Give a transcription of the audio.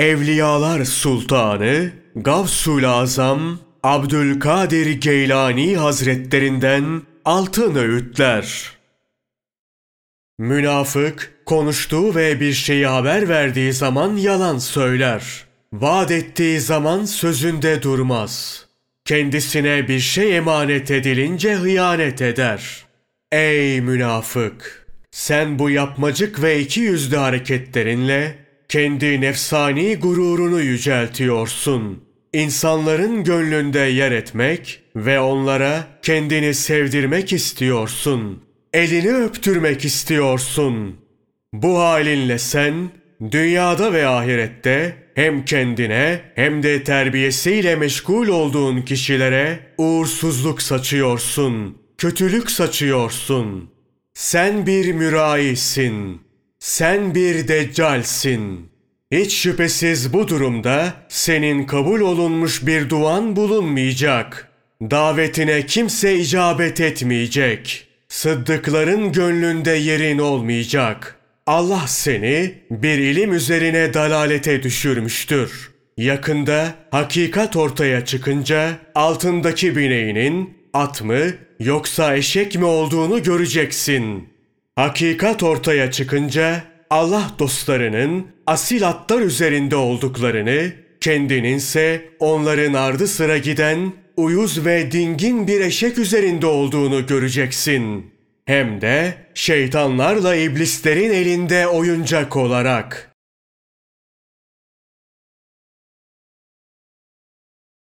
Evliyalar Sultanı Gavsul Azam Abdülkadir Geylani Hazretlerinden altın öğütler. Münafık konuştuğu ve bir şeyi haber verdiği zaman yalan söyler. Vaat ettiği zaman sözünde durmaz. Kendisine bir şey emanet edilince hıyanet eder. Ey münafık! Sen bu yapmacık ve iki yüzlü hareketlerinle kendi nefsani gururunu yüceltiyorsun. İnsanların gönlünde yer etmek ve onlara kendini sevdirmek istiyorsun. Elini öptürmek istiyorsun. Bu halinle sen dünyada ve ahirette hem kendine hem de terbiyesiyle meşgul olduğun kişilere uğursuzluk saçıyorsun, kötülük saçıyorsun. Sen bir müraisin. Sen bir deccalsin. Hiç şüphesiz bu durumda senin kabul olunmuş bir duan bulunmayacak. Davetine kimse icabet etmeyecek. Sıddıkların gönlünde yerin olmayacak. Allah seni bir ilim üzerine dalalete düşürmüştür. Yakında hakikat ortaya çıkınca altındaki bineğinin at mı yoksa eşek mi olduğunu göreceksin. Hakikat ortaya çıkınca Allah dostlarının asil atlar üzerinde olduklarını, kendininse onların ardı sıra giden uyuz ve dingin bir eşek üzerinde olduğunu göreceksin. Hem de şeytanlarla iblislerin elinde oyuncak olarak.''